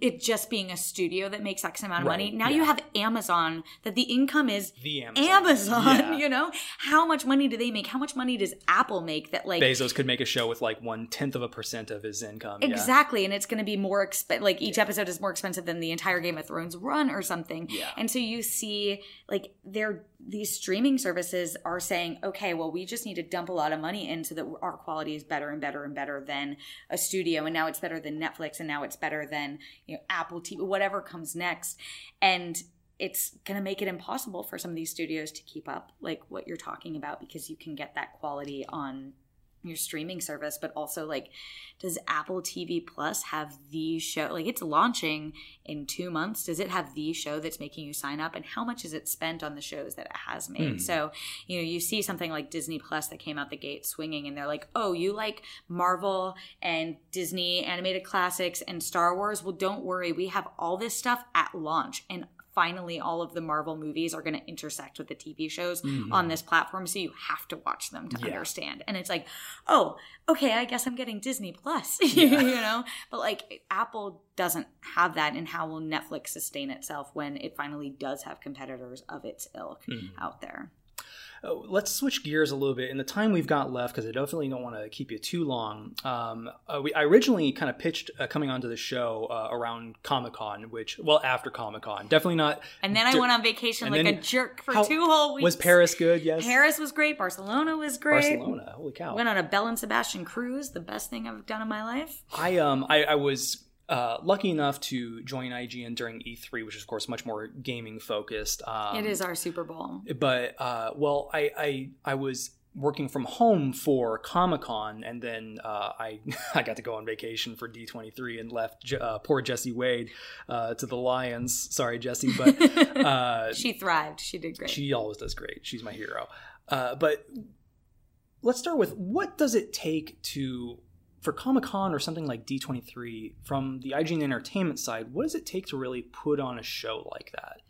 it just being a studio that makes X amount of Right, money. Now yeah. you have Amazon that the income is The Amazon. Amazon. Yeah. You know how much money do they make? How much money does Apple make? That like Bezos could make a show with like one tenth of a percent of his income. yeah. Exactly, and it's going to be more exp- like each episode is more expensive than the entire Game of Thrones run or something. Yeah. And so you see like they're these streaming services are saying, okay, well we just need to dump a lot of money in so that our quality is better and better and better than a studio and now it's better than Netflix and now it's better than, you know, Apple TV, whatever comes next. And it's going to make it impossible for some of these studios to keep up like what you're talking about because you can get that quality on your streaming service but also like does apple tv plus have the show like it's launching in two months. Does it have the show that's making you sign up and how much is it spent on the shows that it has made? Hmm. so you know you see something like disney plus that came out the gate swinging and they're like oh you like marvel and disney animated classics and star wars? Well don't worry. We have all this stuff at launch. And finally all of the marvel movies are going to intersect with the tv shows on this platform so you have to watch them to Mm-hmm. Yeah. understand and it's like oh okay i guess i'm getting disney plus you know but like apple doesn't have that and how will netflix sustain itself when it finally does have competitors of its ilk Mm-hmm. out there let's switch gears a little bit in the time we've got left because I definitely don't want to keep you too long. Um, uh, we, I originally kind of pitched uh, coming onto the show uh, around Comic Con, which well after Comic Con, definitely not. and then i went on vacation like then a jerk for how- two whole weeks Was Paris good? Yes. paris was great barcelona was great Barcelona. Holy cow! went on a Belle and Sebastian cruise the best thing i've done in my life I um I, I was uh, lucky enough to join IGN during E3, which is of course much more gaming focused. Um, it is our super bowl but uh, well, I, I I was working from home for Comic Con, and then uh, I I got to go on vacation for D twenty three and left uh, poor Jesse Wade uh, to the Lions. Sorry, Jesse, but uh, she thrived she did great she always does great. She's my hero. Uh, but let's start with what does it take to for Comic Con or something like D23 from the IGN Entertainment side, what does it take to really put on a show like that?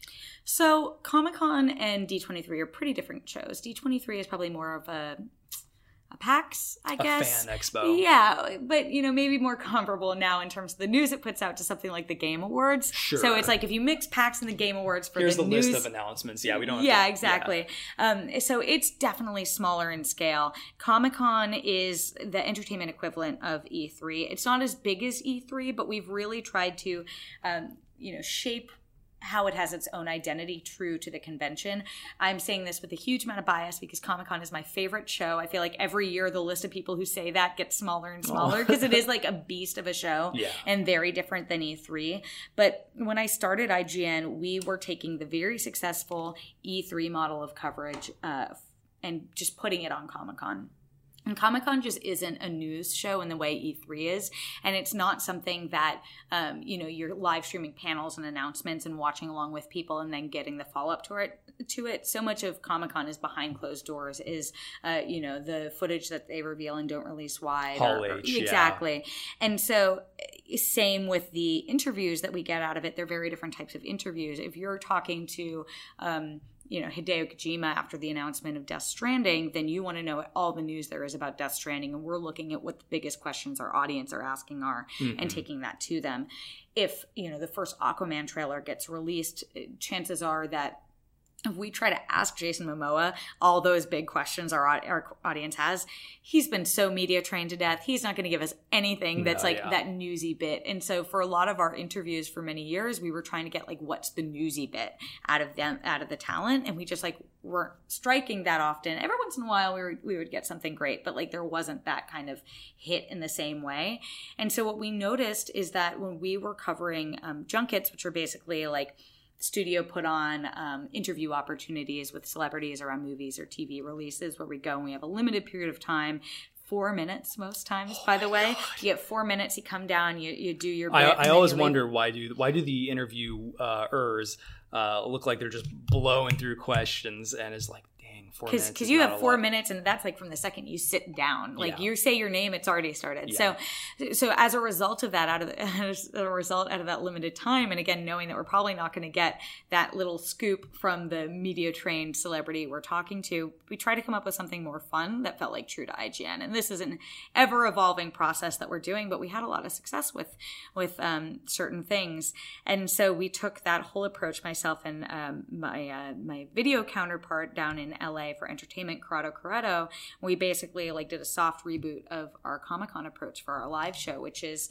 So Comic Con and D23 are pretty different shows. D23 is probably more of a a PAX, I A guess. fan expo. Yeah, but you know, maybe more comparable now in terms of the news it puts out to something like the Game Awards. Sure. So it's like if you mix PAX and the Game Awards for Here's the, the, news, list of announcements. Yeah, we don't. Have yeah, to- exactly. Um, so it's definitely smaller in scale. Comic Con is the entertainment equivalent of E3. It's not as big as E3, but we've really tried to, um, you know, shape how it has its own identity true to the convention. I'm saying this with a huge amount of bias because Comic Con is my favorite show. I feel like every year the list of people who say that gets smaller and smaller because it is like a beast of a show Yeah. and very different than E3. But when I started IGN, we were taking the very successful E3 model of coverage uh, and just putting it on Comic Con. And Comic Con just isn't a news show in the way E3 is, and it's not something that um, you know you're live streaming panels and announcements and watching along with people and then getting the follow up to it. To it, so much of Comic Con is behind closed doors. Is uh, you know the footage that they reveal and don't release wide. Hall or- H, yeah. exactly. And so, eh, same with the interviews that we get out of it. They're very different types of interviews. If you're talking to um, you know Hideo Kojima after the announcement of Death Stranding, then you want to know all the news there is about Death Stranding, and we're looking at what the biggest questions our audience are asking are, and mm-hmm. taking that to them. If you know the first Aquaman trailer gets released, chances are that we try to ask Jason Momoa all those big questions our, our audience has, he's been so media trained to death. He's not going to give us anything that's No, like yeah. that newsy bit. And so for a lot of our interviews for many years, we were trying to get like what's the newsy bit out of them, out of the talent, and we just like weren't striking that often. Every once in a while, we were, we would get something great, but like there wasn't that kind of hit in the same way. And so what we noticed is that when we were covering um, junkets, which are basically like studio put on um, interview opportunities with celebrities around movies or TV releases where we go and we have a limited period of time. Four minutes most times, by the way. You get four minutes, you come down, you, you do your bit. I, I always wonder why do why do the interview uh, uh, look like they're just blowing through questions and it's like Four because minutes because you have four minutes and that's like from the second you sit down. Like Yeah. you say your name it's already started. Yeah. so so as a result of that out of the, as a result out of that limited time and again knowing that we're probably not going to get that little scoop from the media trained celebrity we're talking to we try to come up with something more fun that felt like true to IGN and this is an ever evolving process that we're doing but we had a lot of success with with um, certain things. And so we took that whole approach myself and um, my uh, my video counterpart down in LA for entertainment Corrado Corretto we basically like did a soft reboot of our Comic-Con approach for our live show which is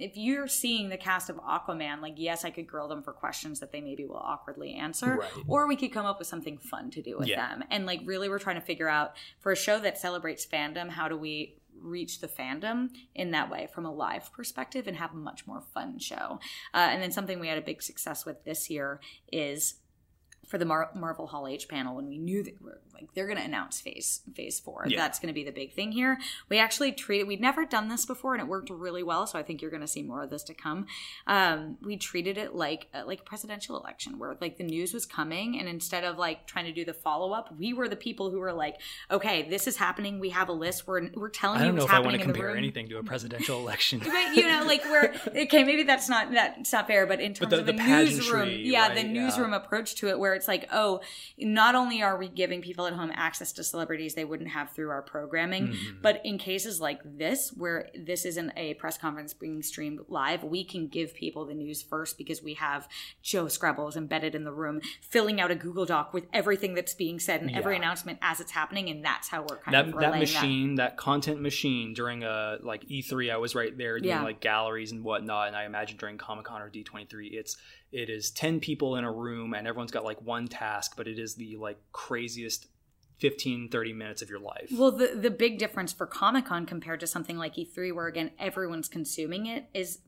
if you're seeing the cast of Aquaman, like yes, I could grill them for questions that they maybe will awkwardly answer, Right. or we could come up with something fun to do with Yeah. them. And like really, we're trying to figure out for a show that celebrates fandom, how do we reach the fandom in that way from a live perspective and have a much more fun show. Uh, and then something we had a big success with this year is for the Mar- Marvel Hall H panel when we knew that we're like they're going to announce phase phase 4. Yeah. That's going to be the big thing here. We actually treated we'd never done this before and it worked really well, so I think you're going to see more of this to come. Um, we treated it like uh, like a presidential election where like the news was coming and instead of like trying to do the follow up, we were the people who were like, "Okay, this is happening. We have a list. We're we're telling you I you don't know what's if I want happening to compare anything to a presidential election. But you know, like we're okay. Maybe that's not that's not fair. But in terms the- of the the, newsroom, yeah, the right, yeah. newsroom approach to it, where it's like, oh, not only are we giving people at home access to celebrities they wouldn't have through our programming, Mm-hmm. but in cases like this, where this isn't a press conference being streamed live, we can give people the news first because we have Joe Skrebels embedded in the room, filling out a Google Doc with everything that's being said and every announcement as it's happening, and that's how we're kind that of that machine, that. content machine during a like E3, I was right there doing Yeah. like galleries and whatnot, and I imagine during Comic Con or D23, it's it is ten people in a room and everyone's got like one task, but it is the like craziest 15 30 minutes of your life. Well, the the big difference for Comic Con compared to something like E3, where again everyone's consuming it, is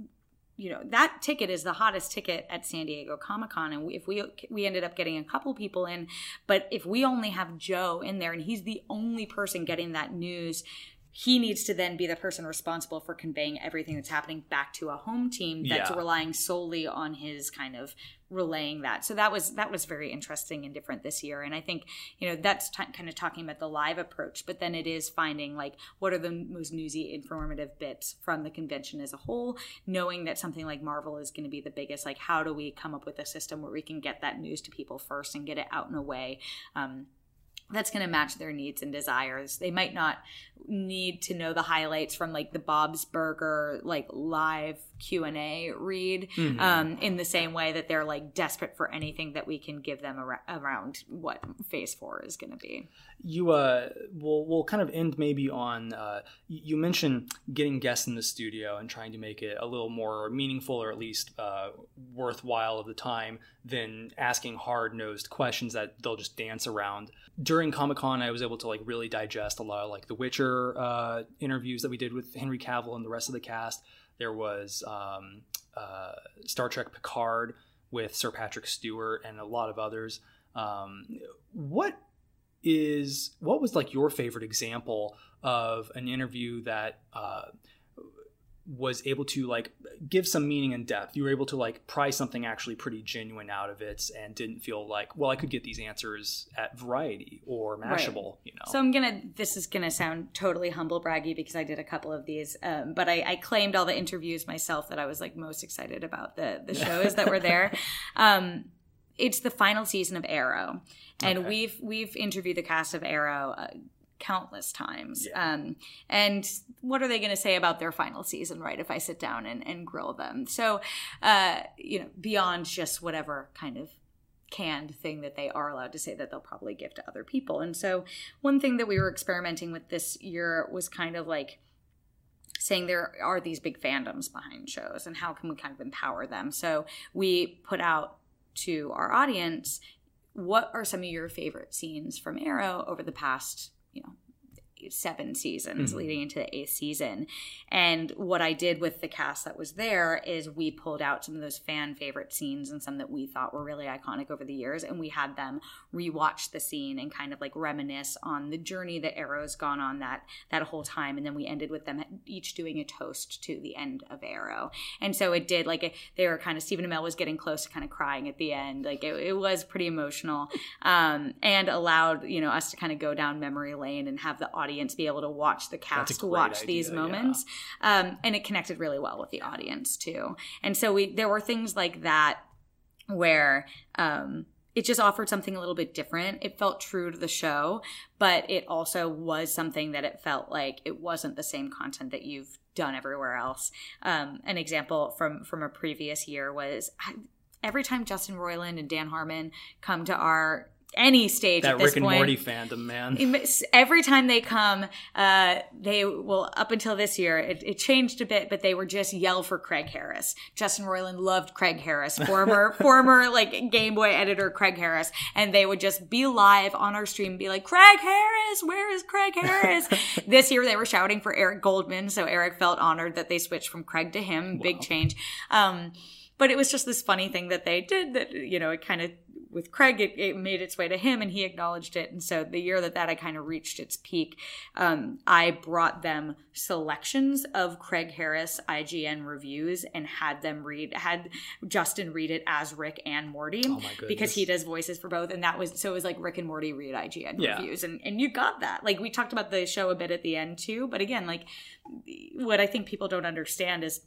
you know that ticket is the hottest ticket at San Diego Comic Con, and we, if we we ended up getting a couple people in, but if we only have Joe in there and he's the only person getting that news. He needs to then be the person responsible for conveying everything that's happening back to a home team that's Yeah. relying solely on his kind of relaying that. So that was that was very interesting and different this year. And I think you know that's t- kind of talking about the live approach, but then it is finding like what are the most newsy, informative bits from the convention as a whole, knowing that something like Marvel is going to be the biggest. Like how do we come up with a system where we can get that news to people first and get it out in a way. Um, that's going to match their needs and desires. They might not need to know the highlights from like the Bob's Burger like live Q and A read Mhm. um, in the same way that they're like desperate for anything that we can give them ar- around what Phase Four is going to be. you uh we'll we'll kind of end maybe on uh you mentioned getting guests in the studio and trying to make it a little more meaningful or at least uh worthwhile of the time than asking hard-nosed questions that they'll just dance around during comic-con i was able to like really digest a lot of like the witcher uh interviews that we did with henry cavill and the rest of the cast. There was um uh star trek picard with sir patrick stewart and a lot of others. Um what is what was like your favorite example of an interview that uh, was able to like give some meaning and depth you were able to like pry something actually pretty genuine out of it and didn't feel like well i could get these answers at variety or mashable you know So I'm gonna. This is gonna sound totally humble braggy because I did a couple of these, um, but I, I claimed all the interviews myself that I was like most excited about the the shows that were there. Um, it's the final season of Arrow, and Okay. we've we've interviewed the cast of Arrow. Uh, countless times Yeah. um, and what are they going to say about their final season right if i sit down and, and grill them so uh, you know beyond just whatever kind of canned thing that they are allowed to say that they'll probably give to other people. And so, one thing that we were experimenting with this year was kind of like saying there are these big fandoms behind shows and how can we kind of empower them. So, we put out to our audience what are some of your favorite scenes from Arrow over the past, you know, seven seasons mm-hmm. leading into the eighth season. And what I did with the cast that was there is we pulled out some of those fan favorite scenes and some that we thought were really iconic over the years. And we had them rewatch the scene and kind of like reminisce on the journey that Arrow's gone on that that whole time. And then we ended with them each doing a toast to the end of Arrow. And so it did like they were kind of Stephen Amell was getting close to kind of crying at the end. Like it, it was pretty emotional. Um, and allowed, you know, us to kind of go down memory lane and have the audience audience be able to watch the cast watch idea, these moments yeah. um, and it connected really well with the audience too and so we there were things like that where um, it just offered something a little bit different. It felt true to the show, but it also was something that it felt like it wasn't the same content that you've done everywhere else. Um, an example from from a previous year was every time Justin Roiland and Dan Harmon come to our any stage that at this Rick and point. Morty fandom, man. Every time they come, uh, they will. Up until this year, it, it, changed a bit, but they were just yell for Craig Harris. Justin Roiland loved Craig Harris, former former like Game Boy editor Craig Harris, and they would just be live on our stream, and be like, "Craig Harris, where is Craig Harris?" this year, they were shouting for Eric Goldman, so Eric felt honored that they switched from Craig to him. Wow. Big change. Um, but it was just this funny thing that they did that you know it kind of with Craig, it, it, made its way to him and he acknowledged it. And so the year that that I kind of reached its peak, um, I brought them selections of Craig Harris IGN reviews and had them read, had Justin read it as Rick and Morty oh because he does voices for both. And that was, so it was like Rick and Morty read IGN yeah. reviews. And, and you got that. Like we talked about the show a bit at the end too. But again, like what I think people don't understand is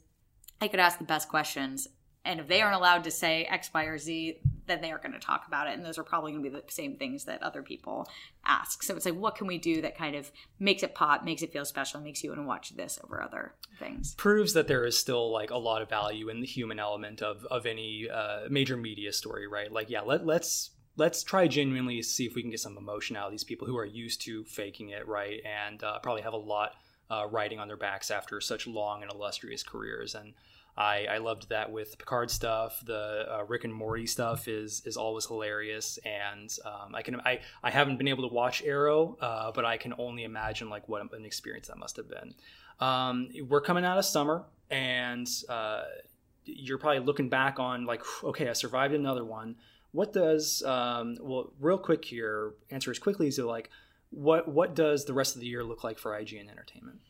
I could ask the best questions and if they aren't allowed to say X, Y, or Z, then they are going to talk about it. And those are probably going to be the same things that other people ask. So it's like, what can we do that kind of makes it pop, makes it feel special, makes you want to watch this over other things? Proves that there is still like a lot of value in the human element of of any uh, major media story, right? Like, yeah, let let's let's try genuinely see if we can get some emotion out of these people who are used to faking it, right? And uh, probably have a lot uh, riding on their backs after such long and illustrious careers. And I, I loved that with Picard stuff. The uh, Rick and Morty stuff is is always hilarious, and um, I can I, I haven't been able to watch Arrow, uh, but I can only imagine like what an experience that must have been. Um, we're coming out of summer, and uh, you're probably looking back on like, okay, I survived another one. What does um, well, real quick here, answer as quickly as you like. What what does the rest of the year look like for IGN Entertainment?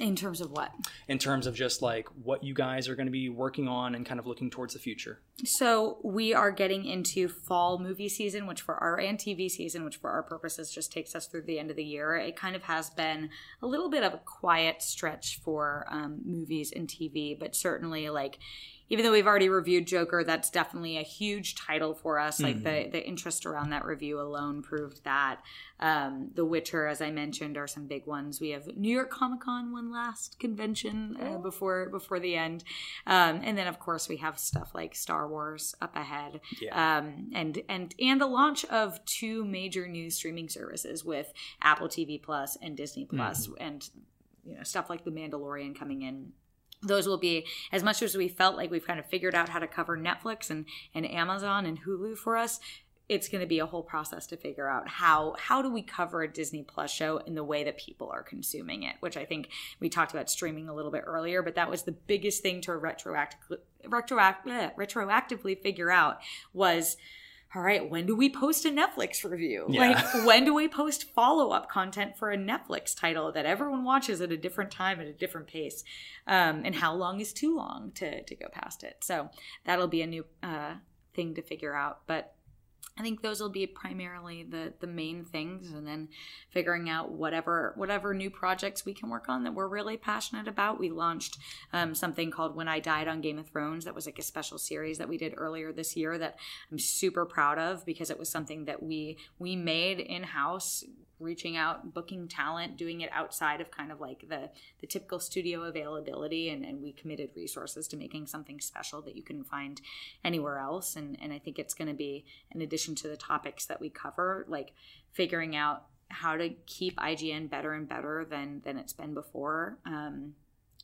In terms of what? In terms of just like what you guys are going to be working on and kind of looking towards the future. So we are getting into fall movie season, which for our and TV season, which for our purposes just takes us through the end of the year. It kind of has been a little bit of a quiet stretch for um, movies and TV, but certainly like even though we've already reviewed Joker, that's definitely a huge title for us. Like mm-hmm. the the interest around that review alone proved that. Um, the Witcher, as I mentioned, are some big ones. We have New York Comic Con, one last convention uh, before before the end, um, and then of course we have stuff like Star Wars up ahead, yeah. um, and and and the launch of two major new streaming services with Apple TV Plus and Disney Plus, mm-hmm. and you know stuff like The Mandalorian coming in those will be as much as we felt like we've kind of figured out how to cover Netflix and, and Amazon and Hulu for us. It's going to be a whole process to figure out how how do we cover a Disney Plus show in the way that people are consuming it, which I think we talked about streaming a little bit earlier, but that was the biggest thing to retroactively retroact, eh, retroactively figure out was all right, when do we post a Netflix review? Yeah. Like, when do we post follow up content for a Netflix title that everyone watches at a different time at a different pace? Um, and how long is too long to, to go past it? So that'll be a new uh, thing to figure out. But I think those will be primarily the the main things, and then figuring out whatever whatever new projects we can work on that we're really passionate about. We launched um, something called When I Died on Game of Thrones. That was like a special series that we did earlier this year that I'm super proud of because it was something that we we made in house reaching out, booking talent, doing it outside of kind of like the the typical studio availability, and, and we committed resources to making something special that you couldn't find anywhere else. And and I think it's going to be in addition to the topics that we cover, like figuring out how to keep IGN better and better than than it's been before um,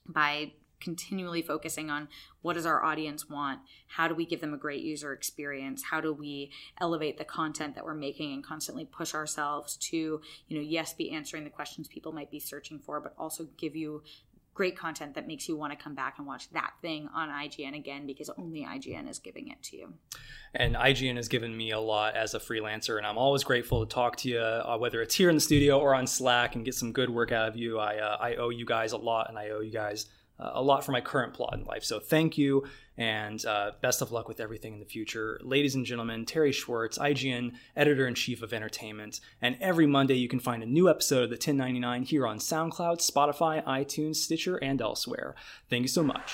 by continually focusing on what does our audience want how do we give them a great user experience how do we elevate the content that we're making and constantly push ourselves to you know yes be answering the questions people might be searching for but also give you great content that makes you want to come back and watch that thing on IGN again because only IGN is giving it to you. And IGN has given me a lot as a freelancer, and I'm always grateful to talk to you, uh, whether it's here in the studio or on Slack, and get some good work out of you. I uh, I owe you guys a lot, and I owe you guys uh, a lot for my current plot in life. So thank you, and uh, best of luck with everything in the future. Ladies and gentlemen, Terri Schwartz, IGN editor in chief of entertainment. And every Monday, you can find a new episode of the 1099 here on SoundCloud, Spotify, iTunes, Stitcher, and elsewhere. Thank you so much.